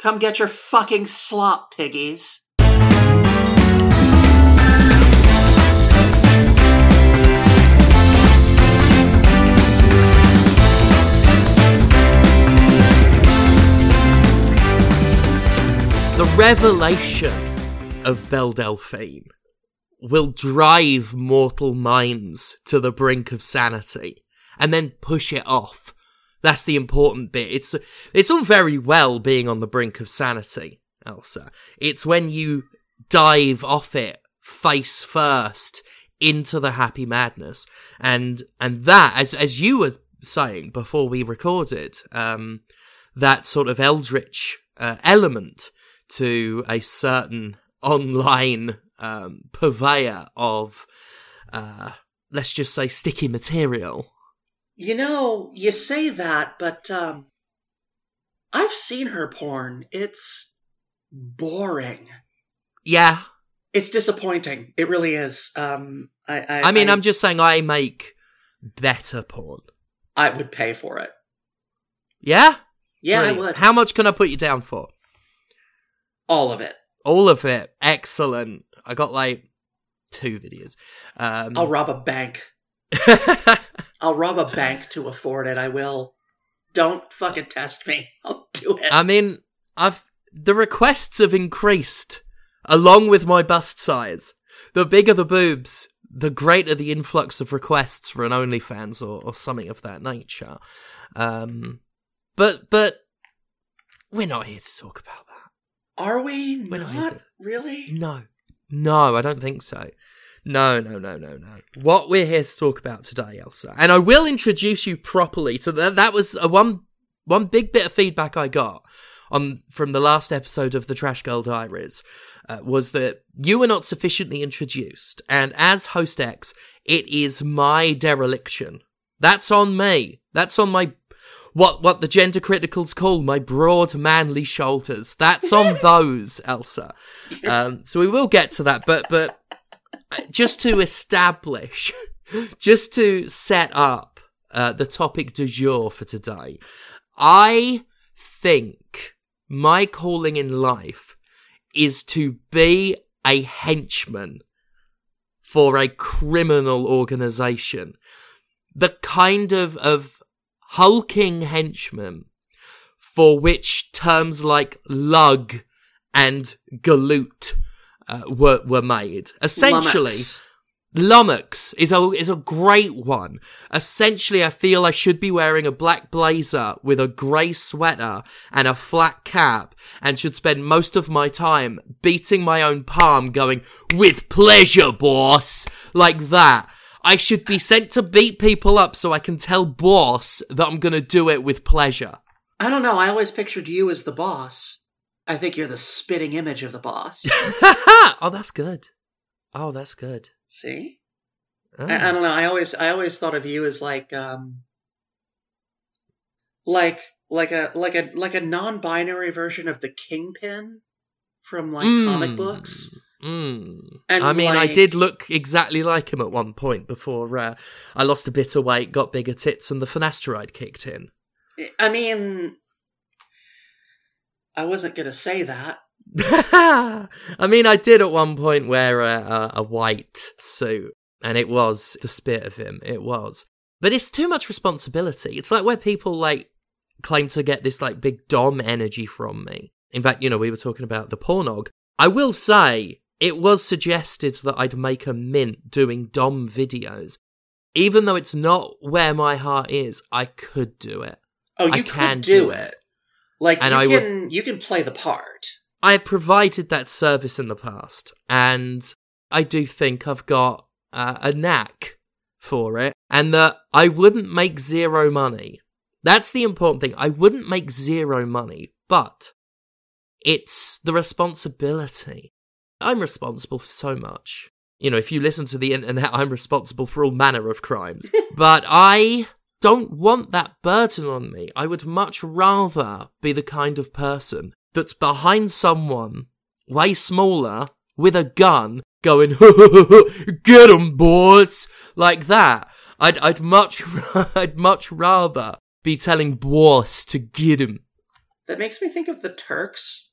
Come get your fucking slop, piggies. The revelation of Belle Delphine will drive mortal minds to the brink of sanity and then push it off. That's the important bit. It's, it's all very well being on the brink of sanity, Elsa. It's when you dive off it face first into the happy madness. And, and that, as, as you were saying before we recorded, um, that sort of eldritch, uh, element to a certain online um, purveyor of, uh, let's just say, sticky material. You know, you say that, but um, I've seen her porn. It's boring. Yeah. It's disappointing. It really is. Um, I, I, I mean, I, I'm just saying I make better porn. I would pay for it. Yeah? Yeah, I would. How much can I put you down for? All of it. All of it. Excellent. I got like two videos. Um, I'll rob a bank. I'll rob a bank to afford it. I will. Don't fucking test me. I'll do it. I mean, I've the requests have increased along with my bust size. The bigger the boobs, the greater the influx of requests for an OnlyFans or, or something of that nature. Um, but but we're not here to talk about that. Are we We're not not into- really? No, no, I don't think so. No, no, no, no, no. What we're here to talk about today, Elsa, and I will introduce you properly. So that that was a one one big bit of feedback I got on from the last episode of the Trash Girl Diaries uh, was that you were not sufficiently introduced, and as host X, it is my dereliction. That's on me. That's on my what what the gender criticals call my broad manly shoulders. That's on those, Elsa. Um, so we will get to that, but but uh, just to establish, just to set up uh, the topic du jour for today, I think my calling in life is to be a henchman for a criminal organization. The kind of, of hulking henchman for which terms like lug and galoot uh, were, were made. Essentially, Lummox. Lummox is a is a great one. Essentially, I feel I should be wearing a black blazer with a grey sweater and a flat cap, and should spend most of my time beating my own palm, going "with pleasure, boss," like that. I should be sent to beat people up so I can tell boss that I'm gonna do it with pleasure. I don't know. I always pictured you as the boss. I think you're the spitting image of the boss. oh, that's good. Oh, that's good. See? Oh. I, I don't know. I always I always thought of you as like um like like a like a like a non-binary version of the Kingpin from like comic Mm. books. Mm. And I mean, I did look exactly like him at one point before uh, I lost a bit of weight, got bigger tits, and the finasteride kicked in. I mean I wasn't going to say that. I mean, I did at one point wear a, a, a white suit, and it was the spit of him. It was. But it's too much responsibility. It's like where people like claim to get this like big dom energy from me. In fact, you know, we were talking about the pornog. I will say it was suggested that I'd make a mint doing dom videos. Even though it's not where my heart is, I could do it. Oh, you I could can do, do it. it. Like And you I would- can you can play the part. I have provided that service in the past, and I do think I've got uh, a knack for it, and that I wouldn't make zero money. That's the important thing. I wouldn't make zero money, but it's the responsibility. I'm responsible for so much. You know, if you listen to the internet, I'm responsible for all manner of crimes. but I don't want that burden on me. I would much rather be the kind of person that's behind someone way smaller with a gun going, get 'em, boys, like that. I'd, I'd much, I'd much rather be telling boss to get him. That makes me think of the Turks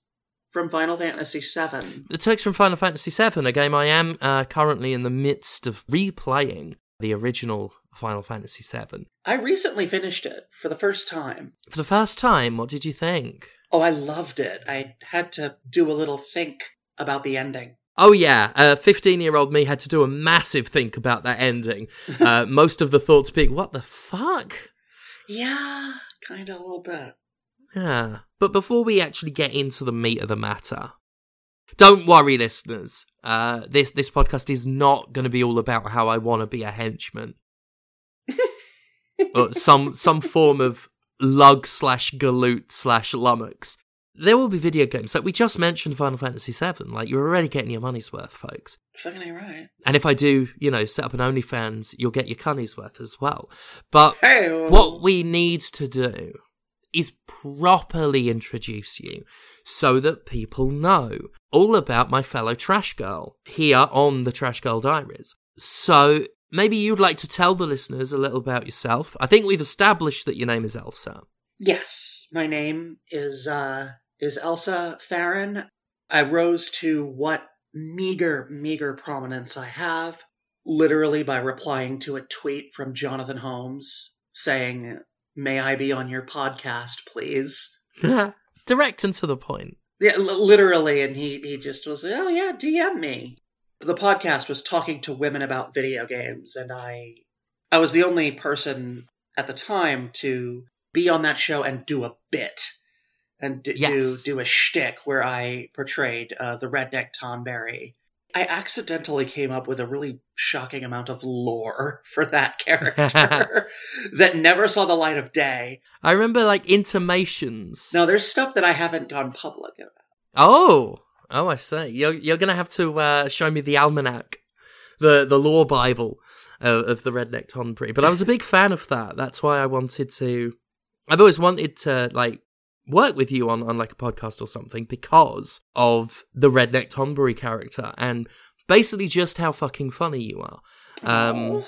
from Final Fantasy VII. The Turks from Final Fantasy VII, a game I am uh, currently in the midst of replaying the original Final Fantasy VII. I recently finished it for the first time. For the first time, what did you think? Oh, I loved it. I had to do a little think about the ending. Oh yeah, uh, fifteen-year-old me had to do a massive think about that ending. Uh, most of the thoughts being, "What the fuck?" Yeah, kind of a little bit. Yeah, but before we actually get into the meat of the matter, don't worry, listeners. Uh, this this podcast is not going to be all about how I want to be a henchman or some some form of lug slash galoot slash lummox. There will be video games like we just mentioned Final Fantasy VII. Like you're already getting your money's worth, folks. Fucking right. And if I do, you know, set up an OnlyFans, you'll get your cunny's worth as well. But Hey, what we need to do is properly introduce you so that people know all about my fellow trash girl here on the Trash Girl Diaries. So maybe you'd like to tell the listeners a little about yourself. I think we've established that your name is Elsa. Yes, my name is uh is Elsa Farron. I rose to what meager, meager prominence I have, literally by replying to a tweet from Jonathan Holmes saying, "May I be on your podcast, please?" Direct and to the point. Yeah, l- literally, and he he just was, "Oh yeah, DM me." The podcast was talking to women about video games, and I I was the only person at the time to be on that show and do a bit and d- Yes. do do a shtick where I portrayed uh, the redneck Tonberry. I accidentally came up with a really shocking amount of lore for that character that never saw the light of day. I remember like intimations. Now, there's stuff that I haven't gone public about. Oh, oh, I see. You're you're gonna have to uh, show me the almanac, the the lore bible uh, of the redneck Tonberry. But I was a big fan of that. That's why I wanted to. I've always wanted to like work with you on on like a podcast or something because of the redneck Tonberry character and basically just how fucking funny you are. Um,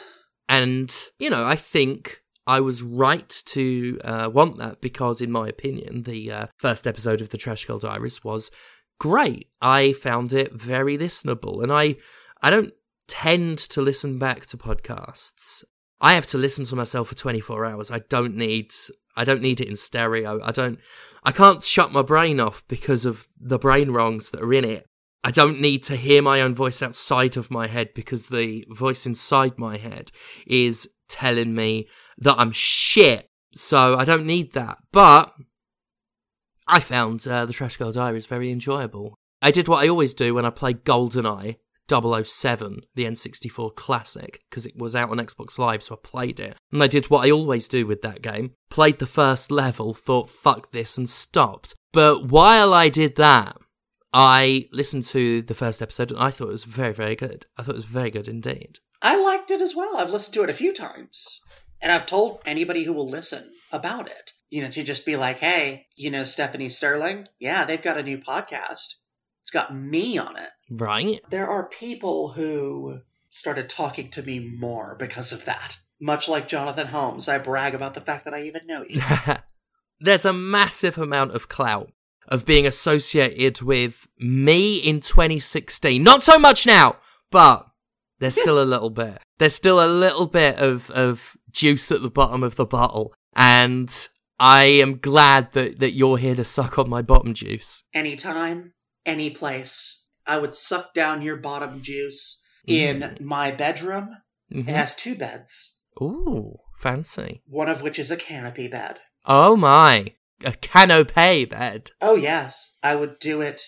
and, you know, I think I was right to uh, want that because, in my opinion, the uh, first episode of the Trash Girl Diaries was great. I found it very listenable. And I, I don't tend to listen back to podcasts. I have to listen to myself for 24 hours. I don't need I don't need it in stereo. I don't I can't shut my brain off because of the brain wrongs that are in it. I don't need to hear my own voice outside of my head because the voice inside my head is telling me that I'm shit. So I don't need that. But I found uh, the Trash Girl Diaries very enjoyable. I did what I always do when I play GoldenEye 007, the N64 classic, because it was out on Xbox Live, so I played it. And I did what I always do with that game played the first level, thought, fuck this, and stopped. But while I did that, I listened to the first episode and I thought it was very, very good. I thought it was very good indeed. I liked it as well. I've listened to it a few times. And I've told anybody who will listen about it. You know, to just be like, hey, you know Stephanie Sterling? Yeah, they've got a new podcast. It's got me on it. Right? There are people who started talking to me more because of that. Much like Jonathan Holmes, I brag about the fact that I even know you. There's a massive amount of clout of being associated with me in 2016. Not so much now, but there's still a little bit. There's still a little bit of, of juice at the bottom of the bottle. And I am glad that, that you're here to suck on my bottom juice. Anytime, any place. I would suck down your bottom juice in my bedroom. Mhm. It has two beds, Ooh, fancy. one of which is a canopy bed. Oh my. A canopy bed. Oh, yes. I would do it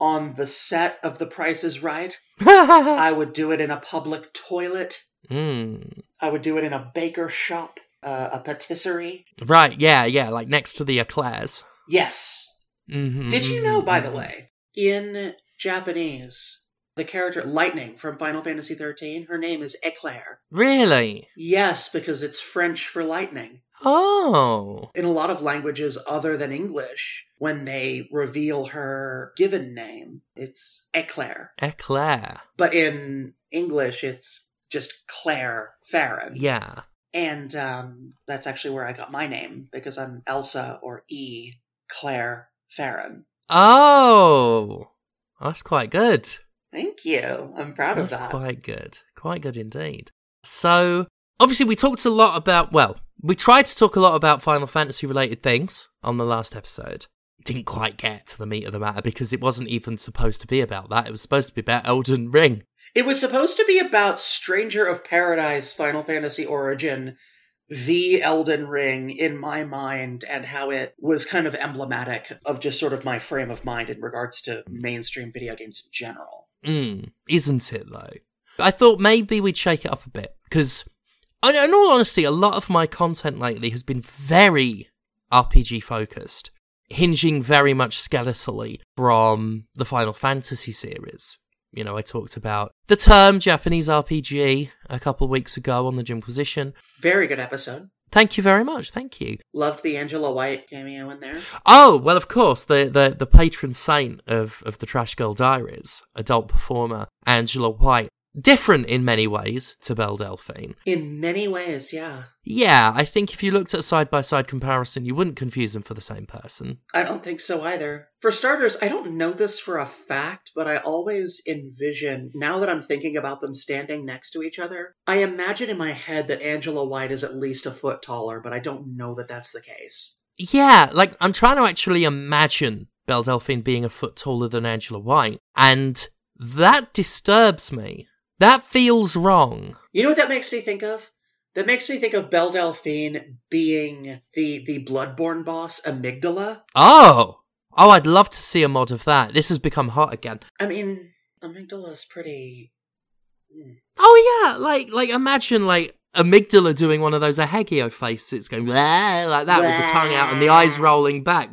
on the set of The Price is Right. mm. I would do it in a public toilet. I would do it in a baker shop, uh, a patisserie. Right, yeah, yeah, like next to the eclairs. Yes. Mm-hmm. Did you know, by the way, in Japanese, the character Lightning from Final Fantasy XIII, her name is Eclair. Really? Yes, because it's French for lightning. Oh. In a lot of languages other than English, when they reveal her given name, it's Eclair. Eclair. But in English, it's just Claire Farron. Yeah. And um, that's actually where I got my name because I'm Elsa or E Claire Farron. Oh, that's quite good. Thank you. I'm proud That's of that. quite good. Quite good indeed. So, obviously, we talked a lot about, well, we tried to talk a lot about Final Fantasy related things on the last episode. Didn't quite get to the meat of the matter because it wasn't even supposed to be about that. It was supposed to be about Elden Ring. It was supposed to be about Stranger of Paradise Final Fantasy Origin, the Elden Ring in my mind, and how it was kind of emblematic of just sort of my frame of mind in regards to mainstream video games in general. Mm, isn't it though? I thought maybe we'd shake it up a bit because, in in all honesty, a lot of my content lately has been very RPG focused, hinging very much skeletally from the Final Fantasy series. You know, I talked about the term Japanese RPG a couple of weeks ago on the Jimquisition. Very good episode. Thank you very much. Thank you. Loved the Angela White cameo in there. Oh well, of course, the the, the patron saint of of the Trash Girl Diaries, adult performer Angela White, different in many ways to Belle Delphine. In many ways, yeah. Yeah, I think if you looked at a side by side comparison, you wouldn't confuse them for the same person. I don't think so either. For starters, I don't know this for a fact, but I always envision, now that I'm thinking about them standing next to each other, I imagine in my head that Angela White is at least a foot taller, but I don't know that that's the case. Yeah, like I'm trying to actually imagine Belle Delphine being a foot taller than Angela White, and that disturbs me. That feels wrong. You know what that makes me think of? That makes me think of Belle Delphine being the the Bloodborne boss, Amygdala. Oh, oh, I'd love to see a mod of that. This has become hot again. I mean, Amygdala's pretty. hmm. Oh yeah, like like imagine like amygdala doing one of those Ahegao faces, going like that with the tongue out and the eyes rolling back.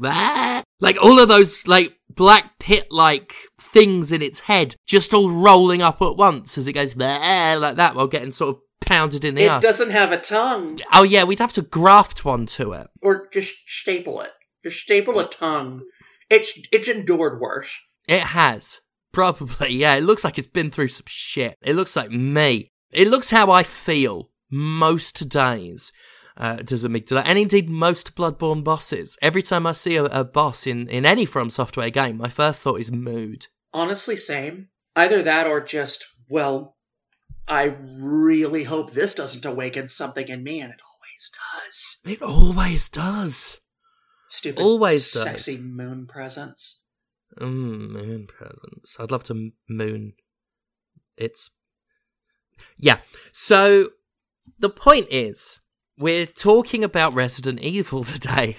Like all of those like black pit like things in its head, just all rolling up at once as it goes like that, while getting sort of pounded in the It ass. doesn't have a tongue, Oh yeah, we'd have to graft one to it. or just staple it. Just staple a tongue. It's it's endured worse. It has. Probably, yeah. It looks like it's been through some shit. It looks like me. It looks how I feel most days. Uh, does Amygdala, and indeed most Bloodborne bosses. Every time I see a, a boss in, in any From Software game, my first thought is mood. Honestly, same. Either that or just, well, I really hope this doesn't awaken something in me, and it always does. It always does. Stupid, Always does. sexy moon presence. Mm, moon presence. I'd love to moon. It's. Yeah. So, the point is, we're talking about Resident Evil today.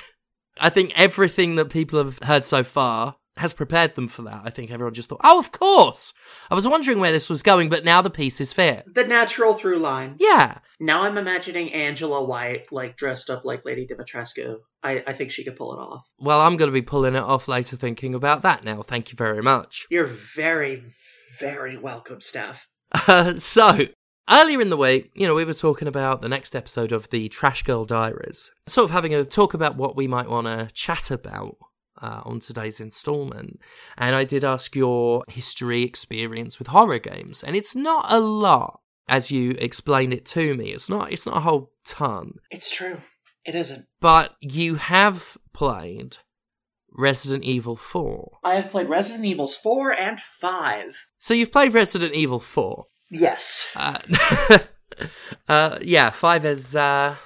I think everything that people have heard so far has prepared them for that. I think everyone just thought, oh, of course! I was wondering where this was going, but now the pieces fit. The natural through line. Yeah. Now I'm imagining Angela White, like, dressed up like Lady Dimitrescu. I, I think she could pull it off. Well, I'm going to be pulling it off later thinking about that now. Thank you very much. You're very, very welcome, Steph. Uh, so, earlier in the week, you know, we were talking about the next episode of the Trash Girl Diaries, sort of having a talk about what we might want to chat about. Uh, on today's installment, and I did ask your history experience with horror games, and it's not a lot as you explained it to me. It's not. It's not a whole ton, It's true. It isn't. but you have played Resident Evil Four. I have played Resident Evils 4 and 5. So you've played Resident Evil Four. Yes. Uh, uh, yeah, five is, uh,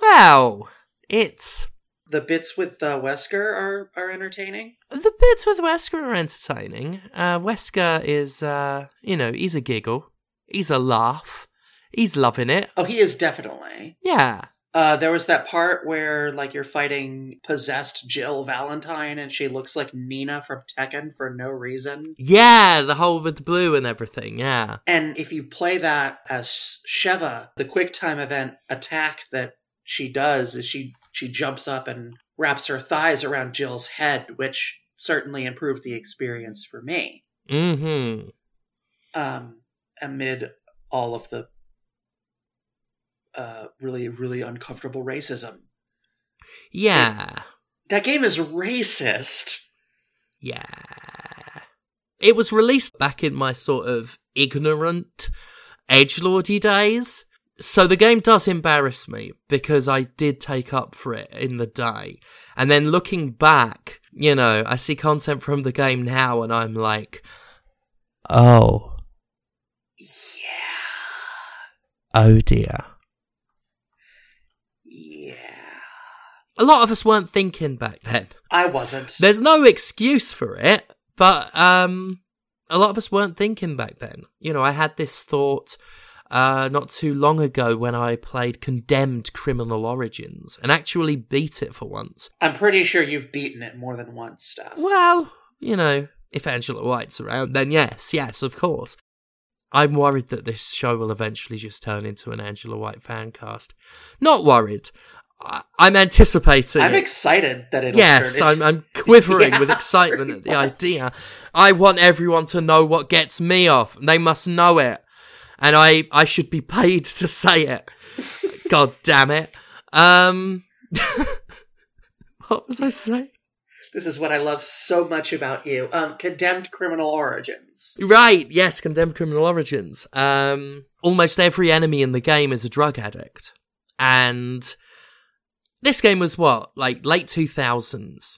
well, it's, The bits with uh, Wesker are, are entertaining. the bits with Wesker are entertaining. Uh, Wesker is, uh, you know, he's a giggle. He's a laugh. He's loving it. Oh, he is definitely. Yeah. Uh, there was that part where, like, you're fighting possessed Jill Valentine and she looks like Nina from Tekken for no reason. Yeah, the whole with the blue and everything, yeah. And if you play that as Sheva, the quick time event attack that she does is she she jumps up and wraps her thighs around Jill's head, which certainly improved the experience for me. Mm-hmm. Um, amid all of the uh, really really uncomfortable racism. Yeah. That game is racist. Yeah. It was released back in my sort of ignorant edgelordy days. So the game does embarrass me because I did take up for it in the day. And then looking back, you know, I see content from the game now and I'm like, oh, Yeah. oh dear. Yeah. A lot of us weren't thinking back then. I wasn't. There's no excuse for it, but um, a lot of us weren't thinking back then. You know, I had this thought uh, not too long ago when I played Condemned Criminal Origins and actually beat it for once. I'm pretty sure you've beaten it more than once, Steph. Well, you know, if Angela White's around, then yes, yes, of course. I'm worried that this show will eventually just turn into an Angela White fan cast. Not worried. I'm anticipating. I'm it. excited that it'll Yes, I'm. I'm quivering Yeah. with excitement at the idea. I want everyone to know what gets me off. They must know it. And I, I should be paid to say it. God damn it. Um, what was I saying? This is what I love so much about you. Um, Condemned Criminal Origins. Right, yes, Condemned Criminal Origins. Um, almost every enemy in the game is a drug addict. And this game was what, like late 2000s.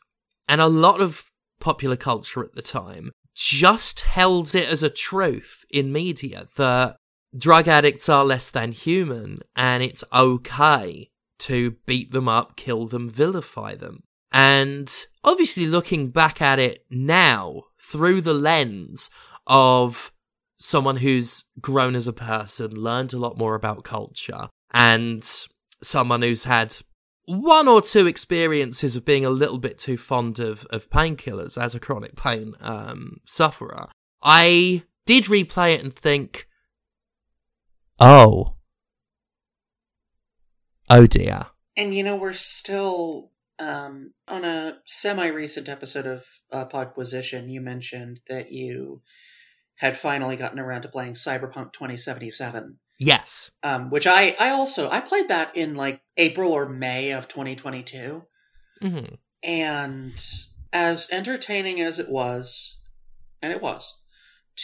And a lot of popular culture at the time just held it as a truth in media that drug addicts are less than human and it's okay to beat them up, kill them, vilify them. And obviously looking back at it now through the lens of someone who's grown as a person, learned a lot more about culture, and someone who's had one or two experiences of being a little bit too fond of, of painkillers as a chronic pain um, sufferer, I did replay it and think, oh, oh dear. And you know, we're still um, on a semi-recent episode of uh, Podquisition. You mentioned that you had finally gotten around to playing Cyberpunk 2077, Yes. um, which I I also I played that in like April or May of 2022, hmm and as entertaining as it was, and it was.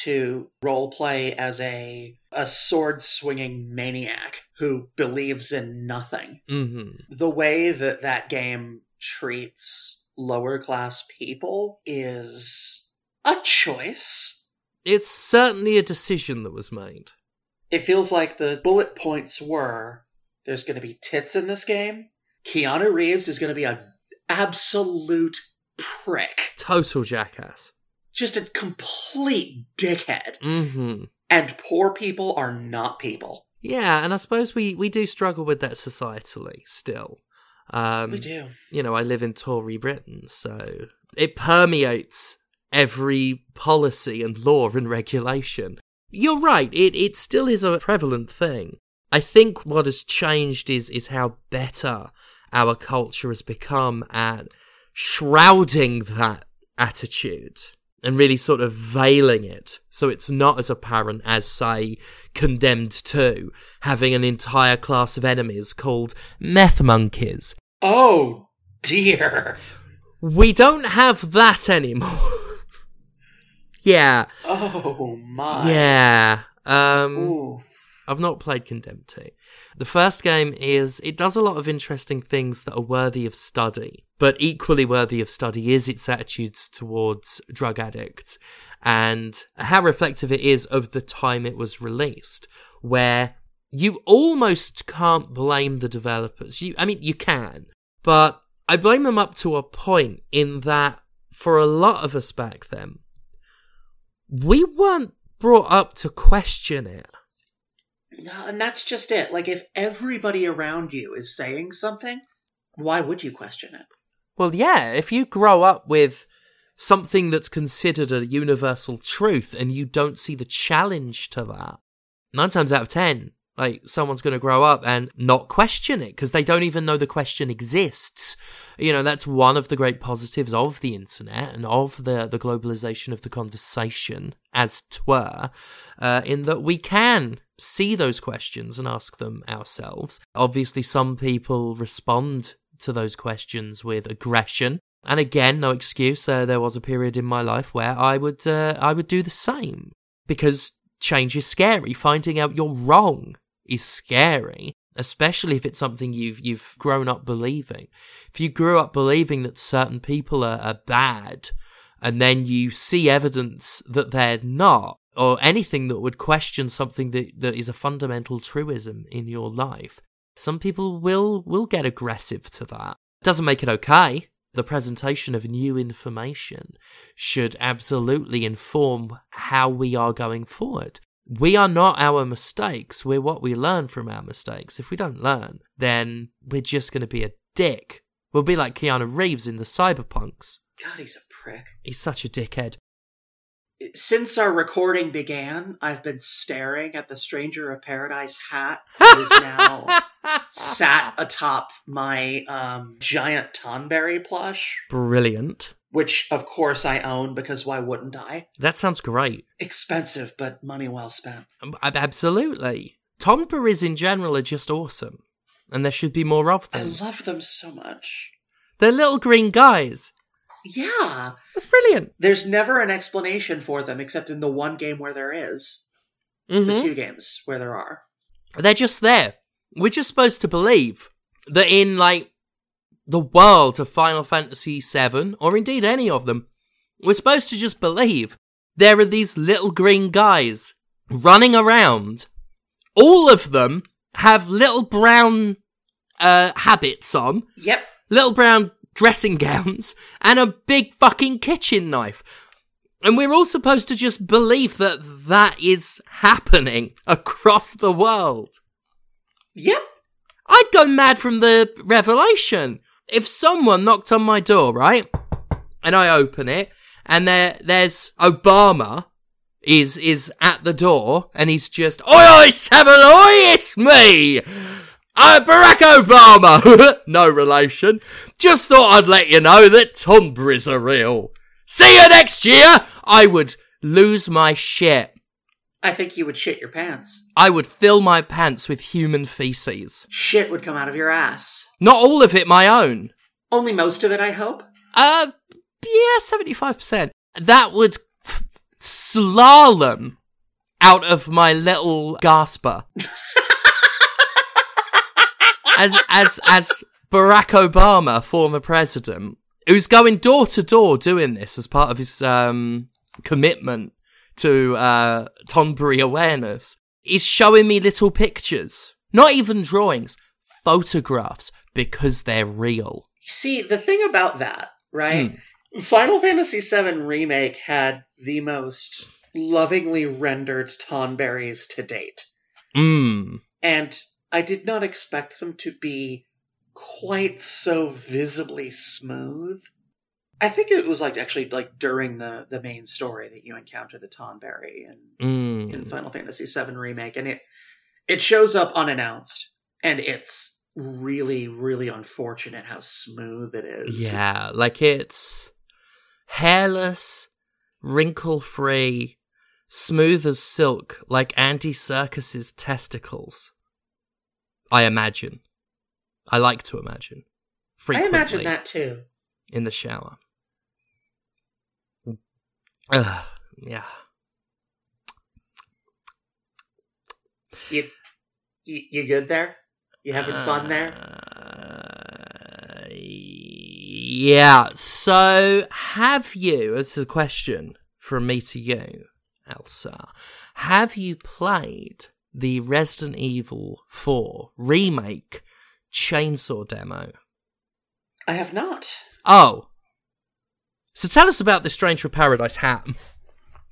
To role play as a a sword swinging maniac who believes in nothing hmm the way that that game treats lower class people is a choice. It's certainly a decision that was made. It feels like the bullet points were there's going to be tits in this game. Keanu Reeves is going to be an absolute prick. Total jackass. Just a complete dickhead. hmm And poor people are not people. Yeah, and I suppose we, we do struggle with that societally still. Um, we do. You know, I live in Tory Britain, so it permeates every policy and law and regulation. You're right, it, it still is a prevalent thing. I think what has changed is, is how better our culture has become at shrouding that attitude and really sort of veiling it so it's not as apparent as, say, Condemned 2, having an entire class of enemies called meth monkeys. Oh dear. We don't have that anymore. yeah, Oh my. yeah. Um, Ooh. I've not played Condemned 2. The first game is, it does a lot of interesting things that are worthy of study, but equally worthy of study is its attitudes towards drug addicts and how reflective it is of the time it was released, where you almost can't blame the developers. You, I mean, you can, but I blame them up to a point in that for a lot of us back then, we weren't brought up to question it. No, and that's just it. Like, if everybody around you is saying something, why would you question it? Well, yeah, if you grow up with something that's considered a universal truth and you don't see the challenge to that, nine times out of ten, like someone's going to grow up and not question it because they don't even know the question exists. You know, that's one of the great positives of the internet and of the, the globalization of the conversation, as twere, uh, in that we can see those questions and ask them ourselves. Obviously, some people respond to those questions with aggression. And again, no excuse. Uh, there was a period in my life where I would, uh, I would do the same because change is scary. Finding out you're wrong is scary, especially if it's something you've you've grown up believing. If you grew up believing that certain people are, are bad, and then you see evidence that they're not, or anything that would question something that, that is a fundamental truism in your life, some people will will get aggressive to that. Doesn't make it okay. The presentation of new information should absolutely inform how we are going forward. We are not our mistakes. We're what we learn from our mistakes. If we don't learn, then we're just going to be a dick. We'll be like Keanu Reeves in the Cyberpunks. God, he's a prick. He's such a dickhead. Since our recording began, I've been staring at the Stranger of Paradise hat that is now sat atop my um, giant Tonberry plush, Brilliant. Which of course I own because why wouldn't I? That sounds great. Expensive, but money well spent. Um, ab- Absolutely. Tonberries in general are just awesome. And there should be more of them. I love them so much. They're little green guys. Yeah, That's brilliant. there's never an explanation for them except in the one game where there is. The Mhm. two games where there are. They're just there. We're just supposed to believe that in, like, the world of Final Fantasy VII, or indeed any of them, we're supposed to just believe there are these little green guys running around. All of them have little brown uh, habits on, Yep. little brown dressing gowns, and a big fucking kitchen knife. And we're all supposed to just believe that that is happening across the world. Yep. I'd go mad from the revelation. If someone knocked on my door, right? And I open it, and there there's Obama is is at the door, and he's just Oi oi seven oi, it's me! I'm Barack Obama! no relation. Just thought I'd let you know that Tonberries are real. See you next year! I would lose my shit. I think you would shit your pants. I would fill my pants with human feces. Shit would come out of your ass. Not all of it my own. Only most of it, I hope. Uh, yeah, 75%. That would f- slalom out of my little gasper. as, as, as Barack Obama, former president, who's going door to door doing this as part of his, um, commitment to, uh, Tonberry awareness, is showing me little pictures. Not even drawings, photographs, because they're real. See, the thing about that, right? Hmm. Final Fantasy VII Remake had the most lovingly rendered Tonberries to date. Mmm. And I did not expect them to be quite so visibly smooth. I think it was like actually like during the, the main story that you encounter the Tonberry in, Mm. in Final Fantasy VII Remake, and it it shows up unannounced, and it's really, really unfortunate how smooth it is. Yeah, like it's hairless, wrinkle free, smooth as silk, like Andy Serkis's testicles. I imagine. I like to imagine. I imagine that too. in the shower. Ugh, yeah. You, you, you good there? You having fun there? Uh, yeah. So, have you? This is a question from me to you, Elsa. Have you played the Resident Evil 4 remake chainsaw demo? I have not. Oh. So tell us about the Stranger of Paradise hat.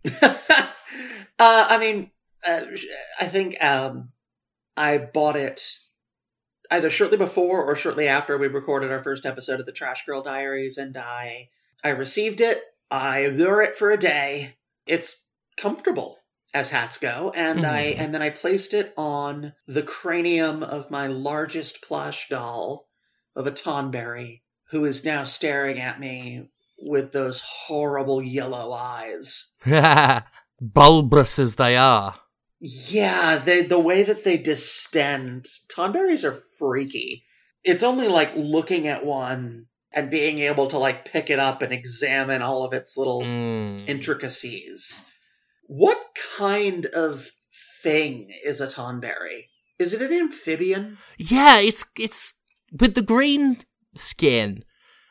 uh, I mean, uh, I think um, I bought it either shortly before or shortly after we recorded our first episode of the Trash Girl Diaries, and I I received it. I wore it for a day. It's comfortable as hats go, and I hmm. and then I placed it on the cranium of my largest plush doll of a Tonberry, who is now staring at me with those horrible yellow eyes. Bulbous as they are. Yeah, they, the way that they distend, Tonberries are freaky. It's only like looking at one and being able to like pick it up and examine all of its little Mm. intricacies. What kind of thing is a Tonberry? Is it an amphibian? Yeah, it's it's with the green skin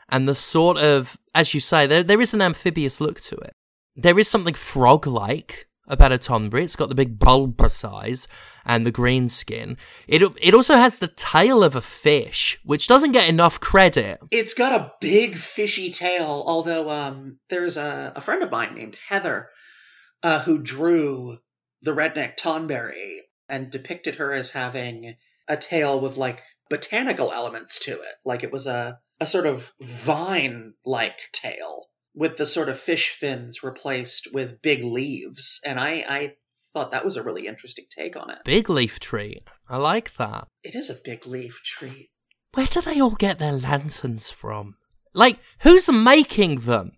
and the sort of, as you say, there there is an amphibious look to it. There is something frog-like a Tonberry. It's got the big bulbous eyes and the green skin. It it also has the tail of a fish, which doesn't get enough credit. It's got a big fishy tail, although um, there's a, a friend of mine named Heather uh, who drew the redneck Tonberry and depicted her as having a tail with like botanical elements to it, like it was a, a sort of vine like tail with the sort of fish fins replaced with big leaves. And I, I thought that was a really interesting take on it. Big leaf tree. I like that. It is a big leaf tree. Where do they all get their lanterns from? Like, who's making them?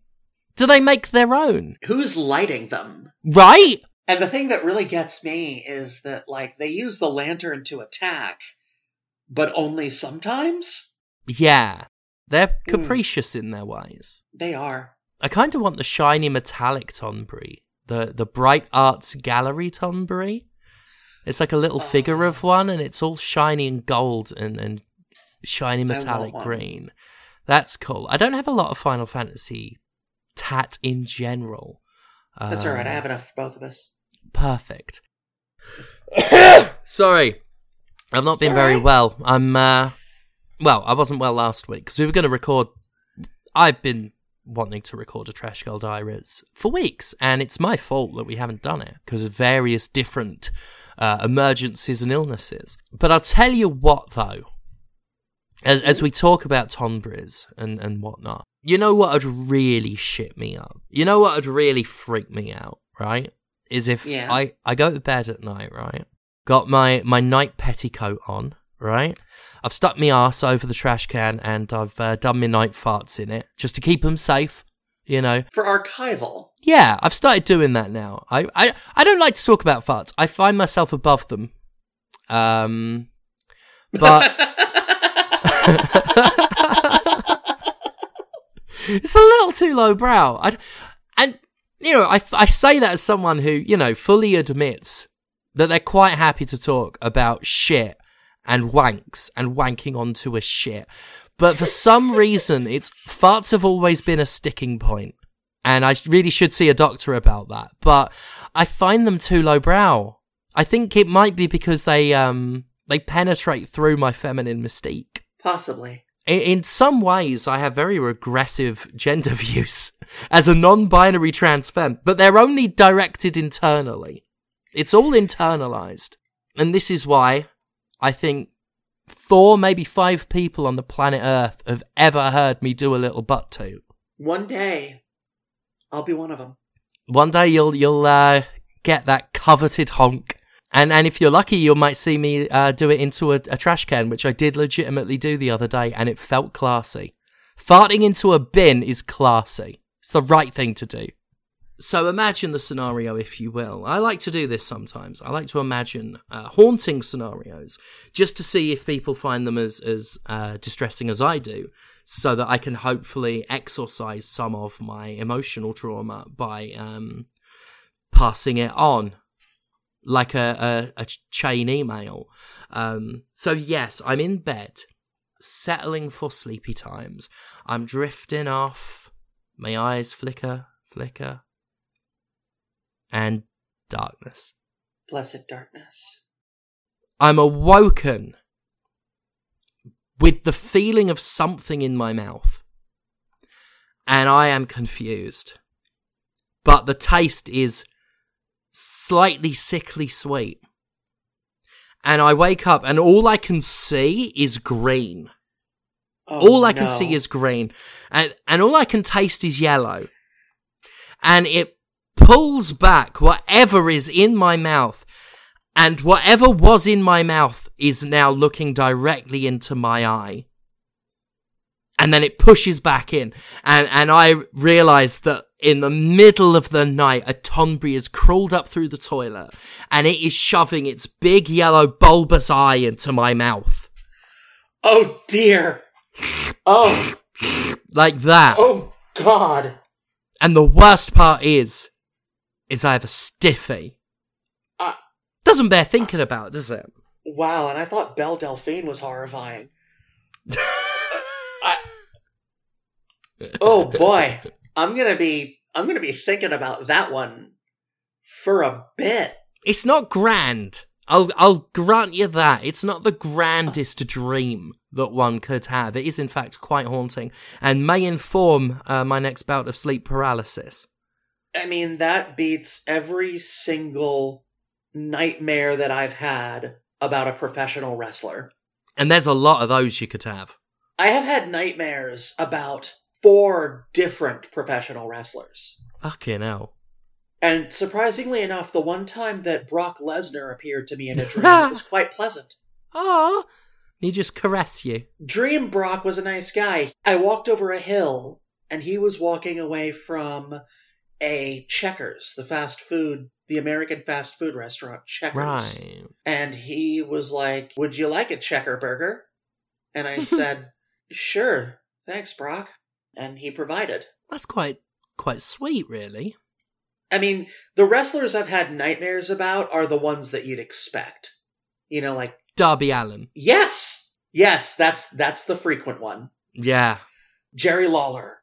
Do they make their own? Who's lighting them? Right? And the thing that really gets me is that, like, they use the lantern to attack, but only sometimes? Yeah. They're hmm. capricious in their ways. They are. I kind of want the shiny metallic Tonberry, the the bright arts gallery Tonberry. It's like a little figure of one, and it's all shiny and gold and and shiny metallic green. That's cool. I don't have a lot of Final Fantasy tat in general. That's all right. I Um, have enough for both of us. Perfect. Sorry, I've not It's been very alright. well. I'm uh, well, I wasn't well last week because we were going to record. I've been wanting to record a Trash Girl Diaries for weeks, and it's my fault that we haven't done it because of various different uh, emergencies and illnesses. But I'll tell you what, though, as as we talk about Tonberries and and whatnot, you know what would really shit me up. You know what would really freak me out, right? Is if Yeah. I I go to bed at night, right? Got my my night petticoat on, right? I've stuck my ass over the trash can and I've uh, done my night farts in it just to keep them safe. You know, For archival. yeah, I've started doing that now. I, I, I don't like to talk about farts. I find myself above them. Um, but it's a little too lowbrow. I, and you know, I, I say that as someone who you know fully admits that they're quite happy to talk about shit and wanks and wanking onto a shit. But for some reason, it's farts have always been a sticking point, and I really should see a doctor about that. But I find them too lowbrow. I think it might be because they um they penetrate through my feminine mystique. Possibly. In, in some ways, I have very regressive gender views as a non-binary trans femme, but they're only directed internally. It's all internalized, and this is why I think four, maybe five people on the planet Earth have ever heard me do a little butt toot. One day, I'll be one of them. One day you'll you'll uh, get that coveted honk, and and if you're lucky, you might see me uh, do it into a, a trash can, which I did legitimately do the other day, and it felt classy. Farting into a bin is classy. It's the right thing to do. So imagine the scenario, if you will. I like to do this sometimes. I like to imagine uh, haunting scenarios just to see if people find them as as uh, distressing as I do, so that I can hopefully exorcise some of my emotional trauma by um, passing it on like a, a, a chain email. Um, so yes, I'm in bed, settling for sleepy times. I'm drifting off. My eyes flicker, flicker, and darkness. Blessed darkness. I'm awoken with the feeling of something in my mouth. And I am confused. But the taste is slightly sickly sweet. And I wake up and all I can see is green. Oh, all I can see is green. And, and all I can taste is yellow. And it pulls back whatever is in my mouth. And whatever was in my mouth is now looking directly into my eye. And then it pushes back in. And, and I realize that in the middle of the night, a Tonberry has crawled up through the toilet and it is shoving its big yellow bulbous eye into my mouth. Oh dear. Oh, Like that. oh God. And the worst part is, is I have a stiffy. Uh, Doesn't bear thinking about, does it? Wow, and I thought Belle Delphine was horrifying. I, oh boy, I'm gonna be I'm gonna be thinking about that one for a bit. It's not grand. I'll I'll grant you that. It's not the grandest dream that one could have. It is in fact quite haunting and may inform uh, my next bout of sleep paralysis. I mean, that beats every single nightmare that I've had about a professional wrestler. And there's a lot of those you could have. I have had nightmares about four different professional wrestlers. Fucking hell. And surprisingly enough, the one time that Brock Lesnar appeared to me in a dream was quite pleasant. Ah, he just caress you. Dream Brock was a nice guy. I walked over a hill and he was walking away from a Checkers, the fast food, the American fast food restaurant, Checkers. Right. And he was like, Would you like a checker burger? And I said, Sure, thanks, Brock. And he provided. That's quite quite sweet, really. I mean, the wrestlers I've had nightmares about are the ones that you'd expect. You know, like Darby Allin. yes, yes, that's that's the frequent one. Yeah. Jerry Lawler.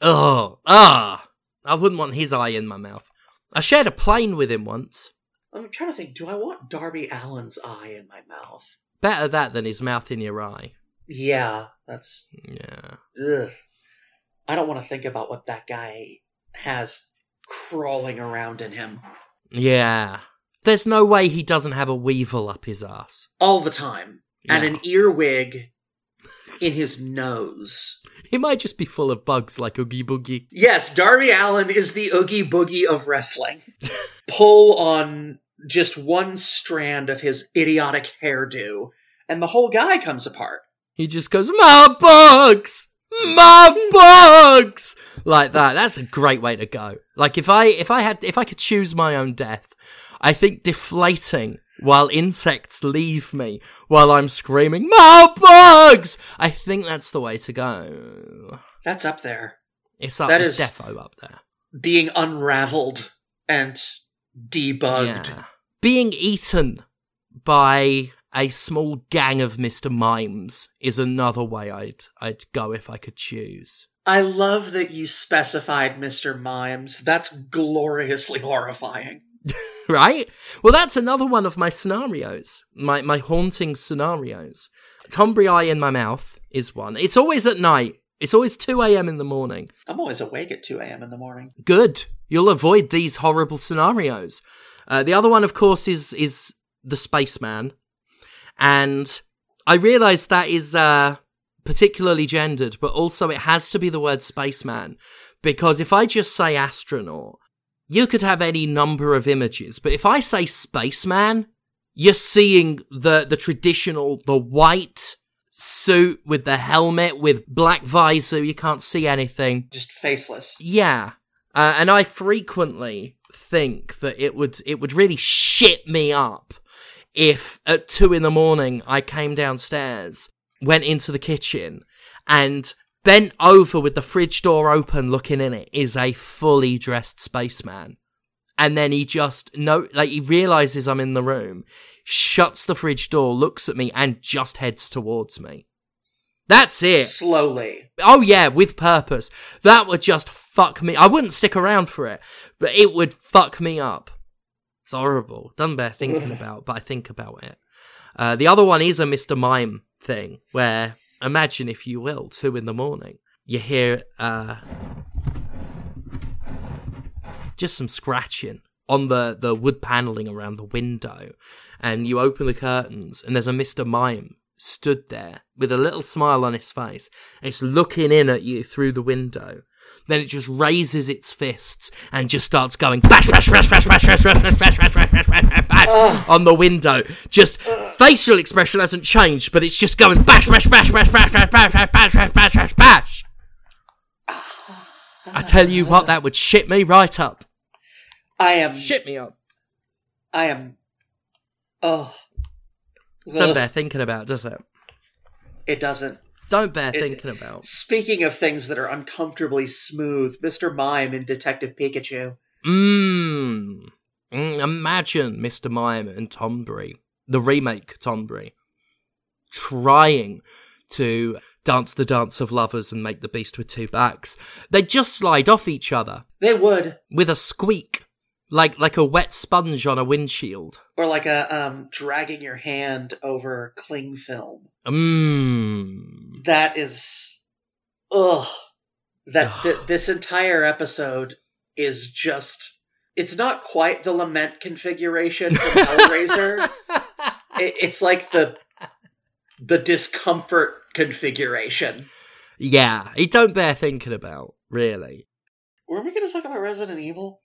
Oh, ah. I wouldn't want his eye in my mouth. I shared a plane with him once. I'm trying to think. Do I want Darby Allin's eye in my mouth? Better that than his mouth in your eye. Yeah, that's. Yeah. Ugh. I don't want to think about what that guy has crawling around in him Yeah. There's no way he doesn't have a weevil up his ass. all the time, and an earwig in his nose. He might just be full of bugs like Oogie Boogie. Yes, Darby Allin is the oogie boogie of wrestling. Pull on just one strand of his idiotic hairdo, and the whole guy comes apart. He just goes, My bugs! My bugs! Like that. That's a great way to go. Like if I if I had if I could choose my own death, I think deflating while insects leave me while I'm screaming, My bugs! I think that's the way to go. That's up there. It's up That it's is- defo up there. Being unraveled and debugged. Yeah. Being eaten by a small gang of Mr. Mimes is another way I'd I'd go if I could choose. I love that you specified Mr. Mimes. That's gloriously horrifying. Right? Well that's another one of my scenarios. My my haunting scenarios. Tonberry eye in my mouth is one. It's always at night. It's always 2 a.m. in the morning. I'm always awake at 2 a.m. in the morning. Good. You'll avoid these horrible scenarios. Uh, the other one, of course, is is the spaceman, and I realise that is uh, particularly gendered, but also it has to be the word spaceman because if I just say astronaut, you could have any number of images, but if I say spaceman, you're seeing the the traditional, the white suit with the helmet with black visor. You can't see anything. Just faceless. Yeah. Uh, and I frequently think that it would it would really shit me up if at two in the morning I came downstairs, went into the kitchen, and bent over with the fridge door open, looking in it, is a fully dressed spaceman. And then he just no like he realizes I'm in the room, shuts the fridge door, looks at me, and just heads towards me. That's it. Slowly. Oh yeah, with purpose. That would just fuck me. I wouldn't stick around for it, but it would fuck me up. It's horrible. Doesn't bear thinking about, but I think about it. Uh, the other one is a Mr. Mime thing, where imagine, if you will, two in the morning, you hear uh, just some scratching on the, the wood paneling around the window, and you open the curtains, and there's a Mr. Mime stood there with a little smile on his face, it's looking in at you through the window. Then it just raises its fists and just starts going bash, bash, bash, bash, bash, bash, bash, bash, bash, bash, bash, bash, bash, on the window. Just facial expression hasn't changed, but it's just going bash, bash, bash, bash, bash, bash, bash, bash, bash, bash, bash, bash, bash. I tell you what, that would shit me right up. I am. Shit me up. I am. Oh. Ugh, bear thinking about, does it? It doesn't. Don't bear It- thinking about. Speaking of things that are uncomfortably smooth, Mr. Mime in Detective Pikachu. Mmm. Mm, imagine Mr. Mime and Tonberry. the remake Tonberry, trying to dance the dance of lovers and make the beast with two backs, they'd just slide off each other They would, with a squeak, like like a wet sponge on a windshield. or like a um, dragging your hand over cling film. Mmm. That is, ugh. That th- this entire episode is just. It's not quite the lament configuration from Hellraiser. it, it's like the the discomfort configuration. yeah, it don't bear thinking about, really. Were we going to talk about Resident Evil?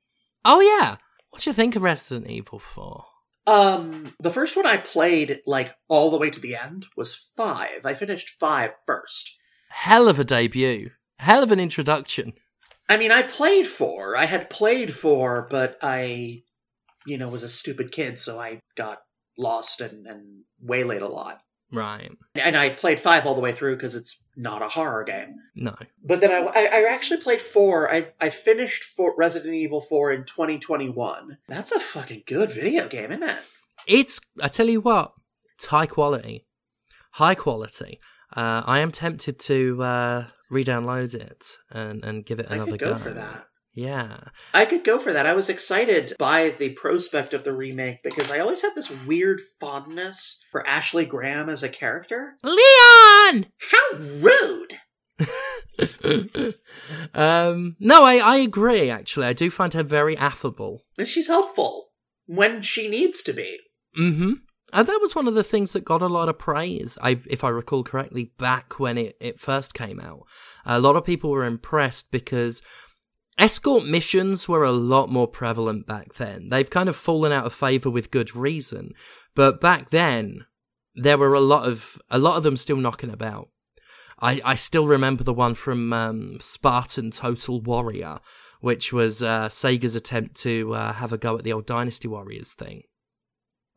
Oh yeah, what do you think of Resident Evil Four? Um, the first one I played like all the way to the end was five. I finished five first. Hell of a debut, hell of an introduction. I mean, I played four. I had played four, but I, you know, was a stupid kid, so I got lost and, and waylaid a lot. Right? And I played five all the way through because it's not a horror game. No. But then I, I, I actually played four. I, I finished four, Resident Evil 4 in 2021. That's a fucking good video game, isn't it? It's, I tell you what, it's high quality. High quality. Uh, I am tempted to uh, re download it and, and give it I another could go for that. Yeah. I could go for that. I was excited by the prospect of the remake because I always had this weird fondness for Ashley Graham as a character. Leon! How rude! um, no, I, I agree, actually. I do find her very affable. And she's helpful when she needs to be. Mm hmm. And that was one of the things that got a lot of praise, I, if I recall correctly, back when it, it first came out. A lot of people were impressed because escort missions were a lot more prevalent back then. They've kind of fallen out of favor with good reason. But back then, there were a lot of, a lot of them still knocking about. I, I still remember the one from um, Spartan Total Warrior, which was uh, Sega's attempt to uh, have a go at the old Dynasty Warriors thing.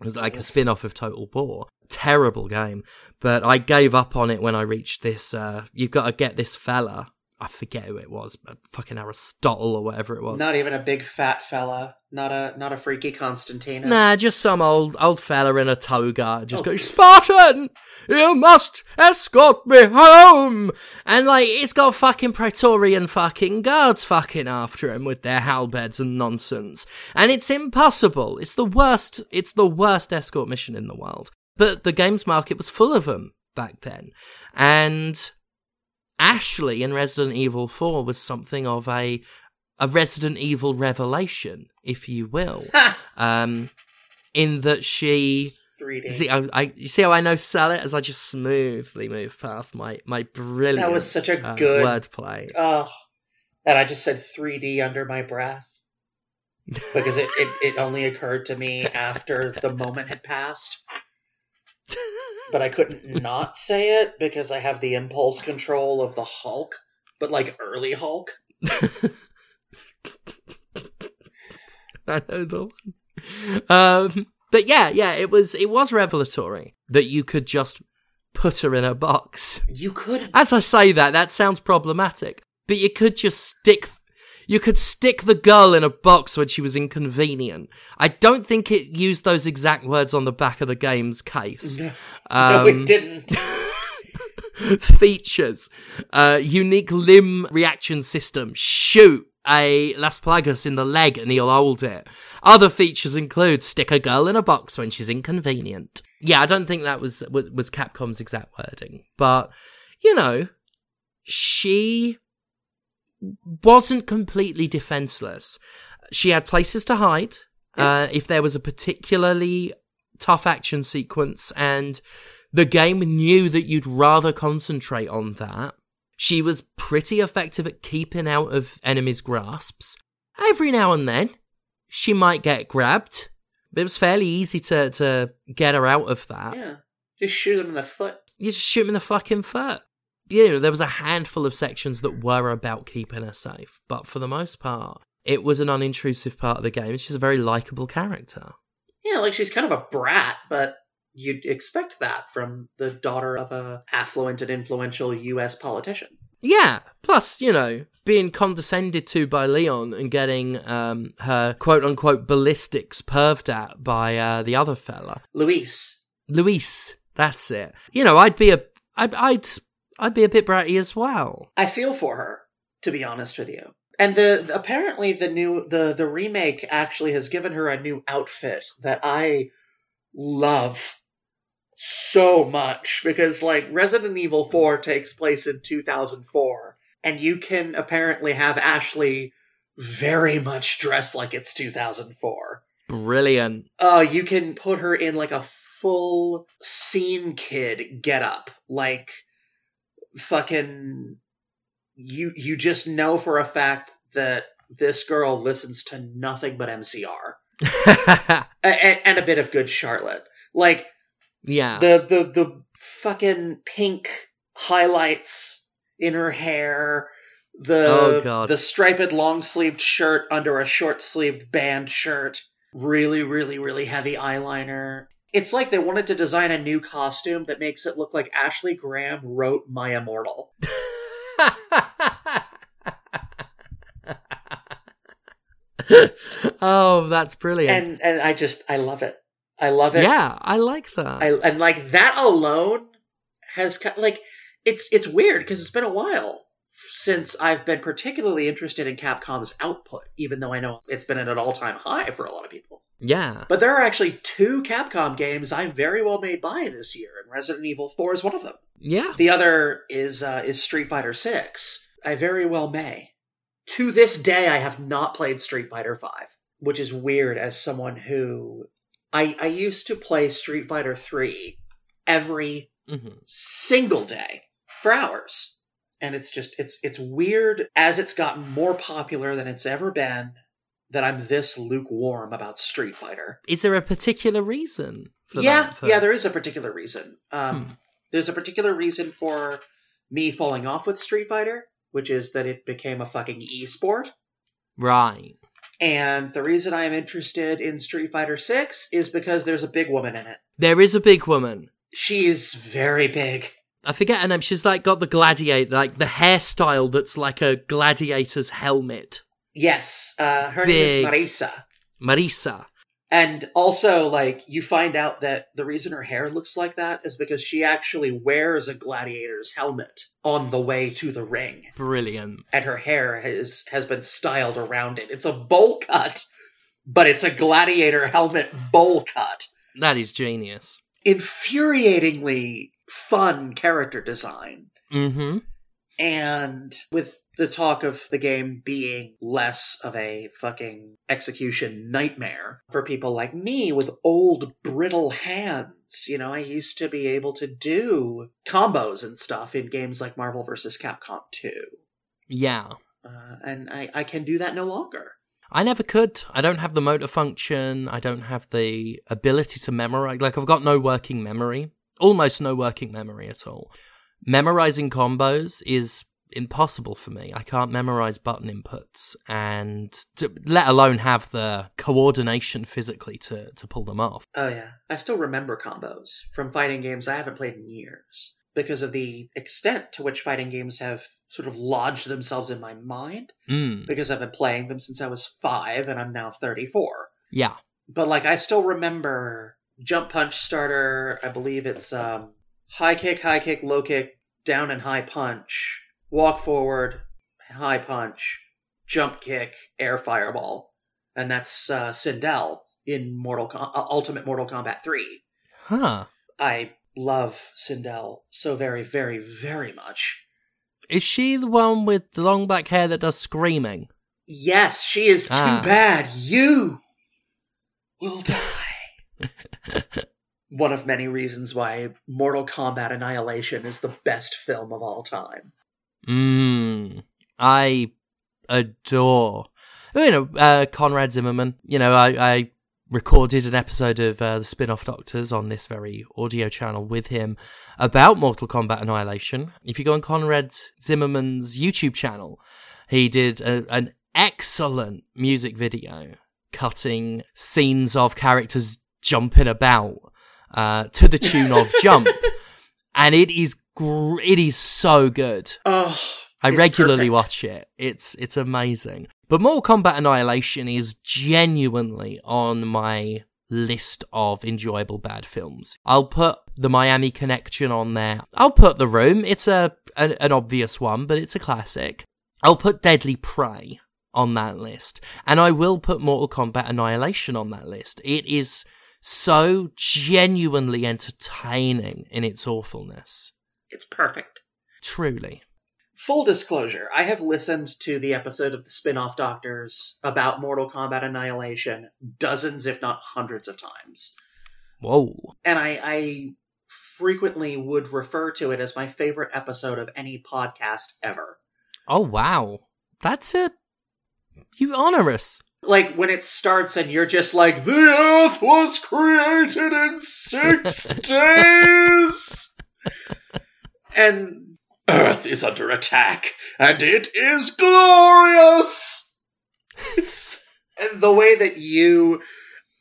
It was like a spin off of Total War. Terrible game. But I gave up on it when I reached this. Uh, you've got to get this fella. I forget who it was, but fucking Aristotle or whatever it was. Not even a big fat fella. Not a not a freaky Constantine. Nah, just some old old fella in a toga. Just Oh. go, Spartan, you must escort me home. And like, it's got fucking Praetorian fucking guards fucking after him with their halberds and nonsense. And it's impossible. It's the worst. It's the worst escort mission in the world. But the games market was full of them back then, and Ashley in Resident Evil 4 was something of a a Resident Evil revelation, if you will um, in that she 3D. see, I, I, you see how I know sell it as I just smoothly move past my my brilliant that was such a uh, good. wordplay. Oh, and I just said 3D under my breath because it, it, it only occurred to me after the moment had passed. But I couldn't not say it because I have the impulse control of the Hulk, but like early Hulk. I know the one. Um, but yeah, yeah, it was it was revelatory that you could just put her in a box. You could. As I say that, that sounds problematic, but you could just stick. You could stick the girl in a box when she was inconvenient. I don't think it used those exact words on the back of the game's case. No, Um, no, it didn't. features uh unique limb reaction system shoot a Las Plagas in the leg and he'll hold it. Other features include stick a girl in a box when she's inconvenient. Yeah, I don't think that was was, was Capcom's exact wording, but you know, she wasn't completely defenseless. She had places to hide. Uh, if there was a particularly tough action sequence and the game knew that you'd rather concentrate on that. She was pretty effective at keeping out of enemies' grasps. Every now and then, she might get grabbed. But it was fairly easy to, to get her out of that. yeah. Just shoot him in the foot. You just shoot him in the fucking foot. You know, there was a handful of sections that were about keeping her safe. But for the most part, it was an unintrusive part of the game. She's a very likable character. Yeah, like she's kind of a brat, but you'd expect that from the daughter of a affluent and influential U.S. politician. Yeah. Plus, you know, being condescended to by Leon and getting um, her quote unquote ballistics perved at by uh, the other fella. Luis. Luis. That's it. You know, I'd be a, I'd, I'd, I'd be a bit bratty as well. I feel for her, to be honest with you. And the apparently the new the the remake actually has given her a new outfit that I love so much because like Resident Evil 4 takes place in 2004 and you can apparently have Ashley very much dressed like it's 2004. Brilliant. Uh you can put her in like a full scene kid getup like fucking you you just know for a fact that this girl listens to nothing but MCR and, and a bit of good Charlotte. Like yeah. the the the fucking pink highlights in her hair, the Oh, the striped long sleeved shirt under a short sleeved band shirt, really really really heavy eyeliner. It's like they wanted to design a new costume that makes it look like Ashley Graham wrote My Immortal. oh, that's brilliant. And and I just I love it. I love it. yeah, I like that. I, and like that alone has like it's it's weird because it's been a while since I've been particularly interested in Capcom's output, even though I know it's been at an all time high for a lot of people. Yeah. But there are actually two Capcom games I very well may buy this year, and Resident Evil 4 is one of them. Yeah. The other is uh, is Street Fighter 6. I very well may. To this day, I have not played Street Fighter 5, which is weird as someone who I I used to play Street Fighter 3 every hmm single day for hours. And it's just it's it's weird as it's gotten more popular than it's ever been that I'm this lukewarm about Street Fighter. Is there a particular reason for yeah, that? For- yeah, there is a particular reason. Um, Hmm. There's a particular reason for me falling off with Street Fighter, which is that it became a fucking e-sport. Right. And the reason I am interested in Street Fighter 6 is because there's a big woman in it. There is a big woman. She's very big. I forget her name. She's like got the gladiator, like the hairstyle that's like a gladiator's helmet. Yes, uh, her Big. name is Marisa. Marisa. And also, like, you find out that the reason her hair looks like that is because she actually wears a gladiator's helmet on the way to the ring. Brilliant. And her hair has, has been styled around it. It's a bowl cut, but it's a gladiator helmet bowl cut. That is genius. Infuriatingly fun character design. Mm-hmm. And with the talk of the game being less of a fucking execution nightmare for people like me with old brittle hands, you know, I used to be able to do combos and stuff in games like Marvel vs. Capcom 2. Yeah. Uh, and I, I can do that no longer. I never could. I don't have the motor function. I don't have the ability to memorize. Like, I've got no working memory. Almost no working memory at all. Memorizing combos is impossible for me. I can't memorize button inputs and to, let alone have the coordination physically to, to pull them off. Oh, yeah. I still remember combos from fighting games I haven't played in years because of the extent to which fighting games have sort of lodged themselves in my mind. Mm. because I've been playing them since I was five and I'm now 34. Yeah. But like, I still remember jump punch starter. I believe it's um, high kick, high kick, low kick, down and high punch, walk forward, high punch, jump kick, air fireball, and that's uh, Sindel in Mortal Com- uh, Ultimate Mortal Kombat 3. Huh. I love Sindel so very, very, very much. Is she the one with the long black hair that does screaming? Yes, she is too Ah. bad. You will die. One of many reasons why Mortal Kombat Annihilation is the best film of all time. Mmm. I adore. You know, uh, Conrad Zimmerman. You know, I, I recorded an episode of uh, the Spin Off Doctors on this very audio channel with him about Mortal Kombat Annihilation. If you go on Conrad Zimmerman's YouTube channel, he did a, an excellent music video cutting scenes of characters jumping about uh, to the tune of Jump. And it is gr- it is so good. Oh, I regularly perfect. watch it. It's it's amazing. But Mortal Kombat Annihilation is genuinely on my list of enjoyable bad films. I'll put the Miami Connection on there. I'll put The Room. It's a an, an obvious one, but it's a classic. I'll put Deadly Prey on that list. And I will put Mortal Kombat Annihilation on that list. It is so genuinely entertaining in its awfulness. It's perfect. Truly. Full disclosure, I have listened to the episode of the spin off Doctors about Mortal Kombat Annihilation dozens, if not hundreds of times. Whoa. And I, I frequently would refer to it as my favorite episode of any podcast ever. Oh, wow. That's a. You honor us. Like when it starts and you're just like, the earth was created in six days! and Earth is under attack, and it is glorious! It's. And the way that you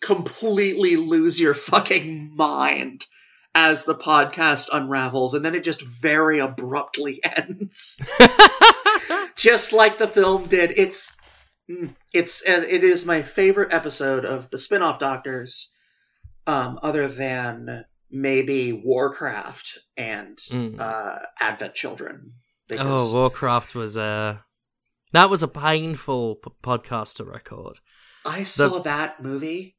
completely lose your fucking mind as the podcast unravels, and then it just very abruptly ends. just like the film did. It's it's it is my favorite episode of the spin-off Doctors, um, other than maybe Warcraft and Mm. uh, Advent Children. Oh, Warcraft was a. That was a painful p- podcast to record. I saw that movie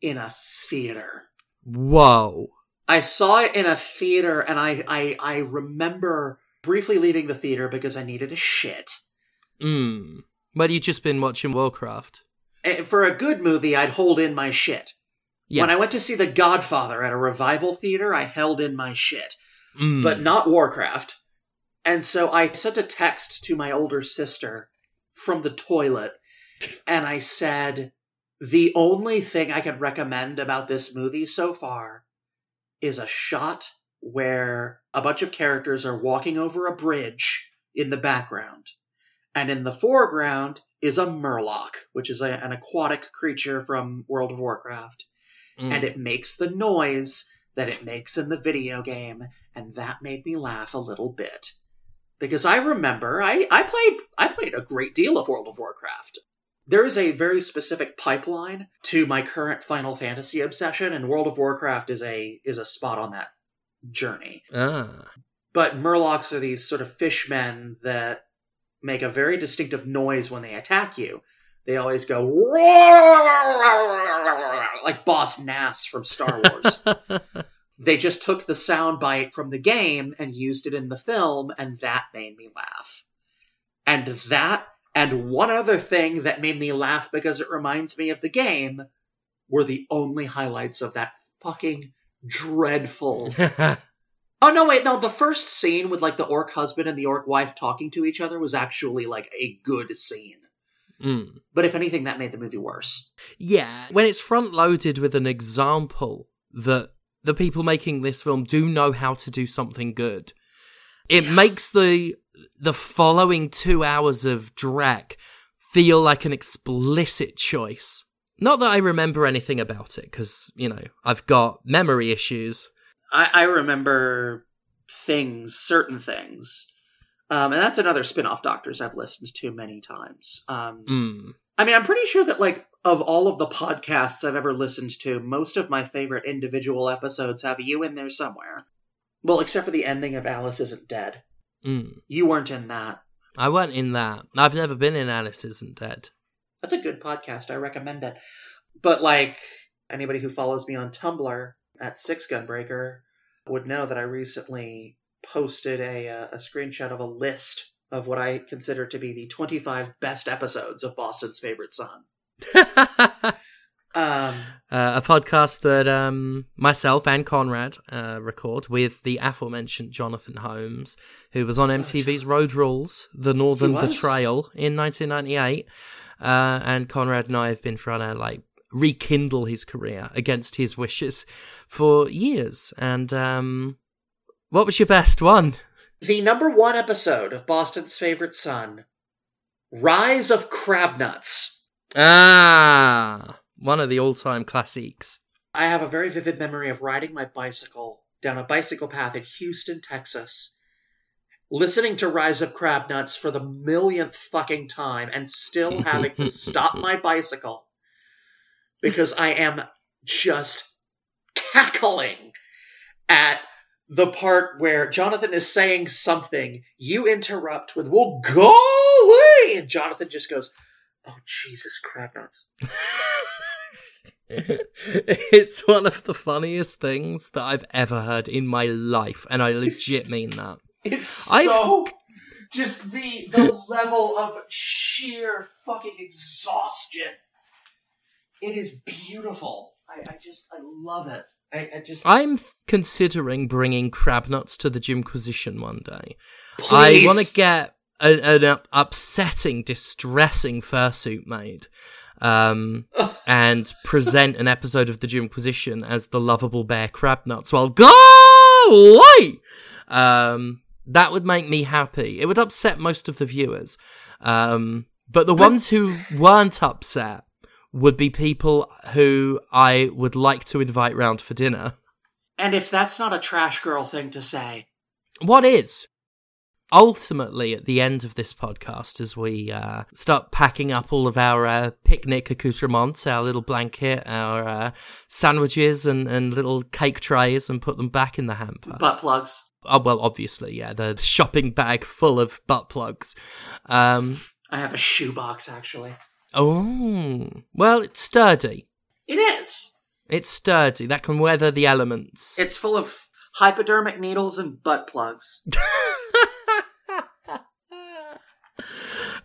in a theater. Whoa. I saw it in a theater, and I, I I remember briefly leaving the theater because I needed a shit. Mm. Well, you've just been watching Warcraft. And for a good movie, I'd hold in my shit. Yeah. When I went to see The Godfather at a revival theater, I held in my shit, Mm. but not Warcraft. And so I sent a text to my older sister from the toilet, and I said, The only thing I can recommend about this movie so far is a shot where a bunch of characters are walking over a bridge in the background. And in the foreground is a murloc, which is a, an aquatic creature from World of Warcraft Mm. and it makes the noise that it makes in the video game, and that made me laugh a little bit. Because I remember I, I played I played a great deal of World of Warcraft. There is a very specific pipeline to my current Final Fantasy obsession, and World of Warcraft is a is a spot on that journey. Ah. But Murlocs are these sort of fishmen that make a very distinctive noise when they attack you. They always go like Boss Nass from Star Wars. they just took the sound bite from the game and used it in the film, and that made me laugh. And that, and one other thing that made me laugh because it reminds me of the game, were the only highlights of that fucking dreadful. oh no, wait, no, the first scene with like the orc husband and the orc wife talking to each other was actually like a good scene. mm. But if anything, that made the movie worse. Yeah, when it's front loaded with an example that the people making this film do know how to do something good, it Yeah. makes the the following two hours of Drek feel like an explicit choice. Not that I remember anything about it, because you know I've got memory issues. I, I remember things, certain things. Um, and that's another spin off Doctors I've listened to many times. Um, Mm. I mean, I'm pretty sure that, like, of all of the podcasts I've ever listened to, most of my favorite individual episodes have you in there somewhere. Well, except for the ending of Alice Isn't Dead. Mm. You weren't in that. I weren't in that. I've never been in Alice Isn't Dead. That's a good podcast. I recommend it. But, like, anybody who follows me on Tumblr at Six Gunbreaker would know that I recently posted a, uh, a screenshot of a list of what I consider to be the 25 best episodes of Boston's Favorite Son. Um, Uh, a podcast that um, myself and Conrad uh, record with the aforementioned Jonathan Holmes, who was on MTV's Road Rules, The Northern He. Betrayal in 1998. Uh, and Conrad and I have been trying to like rekindle his career against his wishes for years. And um, what was your best one? the number one episode of Boston's Favorite Son, Rise of Crabnuts. Ah, one of the all-time classics. I have a very vivid memory of riding my bicycle down a bicycle path in Houston, Texas, listening to Rise of Crabnuts for the millionth fucking time and still having to stop my bicycle because I am just cackling at the part where Jonathan is saying something. You interrupt with, well, golly! And Jonathan just goes, oh, Jesus, crab nuts. it's one of the funniest things that I've ever heard in my life, and I legit mean that. It's I've- so just the the level of sheer fucking exhaustion. It is beautiful. I, I just I love it. I, I just I'm considering bringing crab nuts to the Gymquisition one day. please. I want to get a, an upsetting, distressing fursuit made, um, and present an episode of the Gymquisition as the lovable bear crab nuts. Well, go away. Um, that would make me happy. It would upset most of the viewers, um, but the ones who weren't upset would be people who I would like to invite round for dinner. And if that's not a trash girl thing to say, What is? Ultimately, at the end of this podcast, as we uh, start packing up all of our uh, picnic accoutrements, our little blanket, our uh, sandwiches, and, and little cake trays, and put them back in the hamper. butt plugs. oh, well, obviously, yeah, the shopping bag full of butt plugs. Um, I have a shoebox actually. Oh, well, it's sturdy. It is. It's sturdy. That can weather the elements. It's full of hypodermic needles and butt plugs.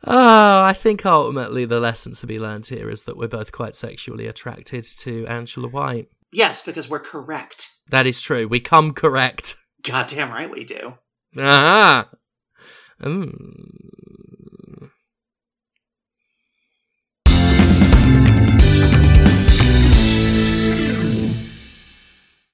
Oh, I think ultimately the lesson to be learned here is that we're both quite sexually attracted to Angela White. Yes, because we're correct. That is true. We come correct. Goddamn right we do. Ah. Mm.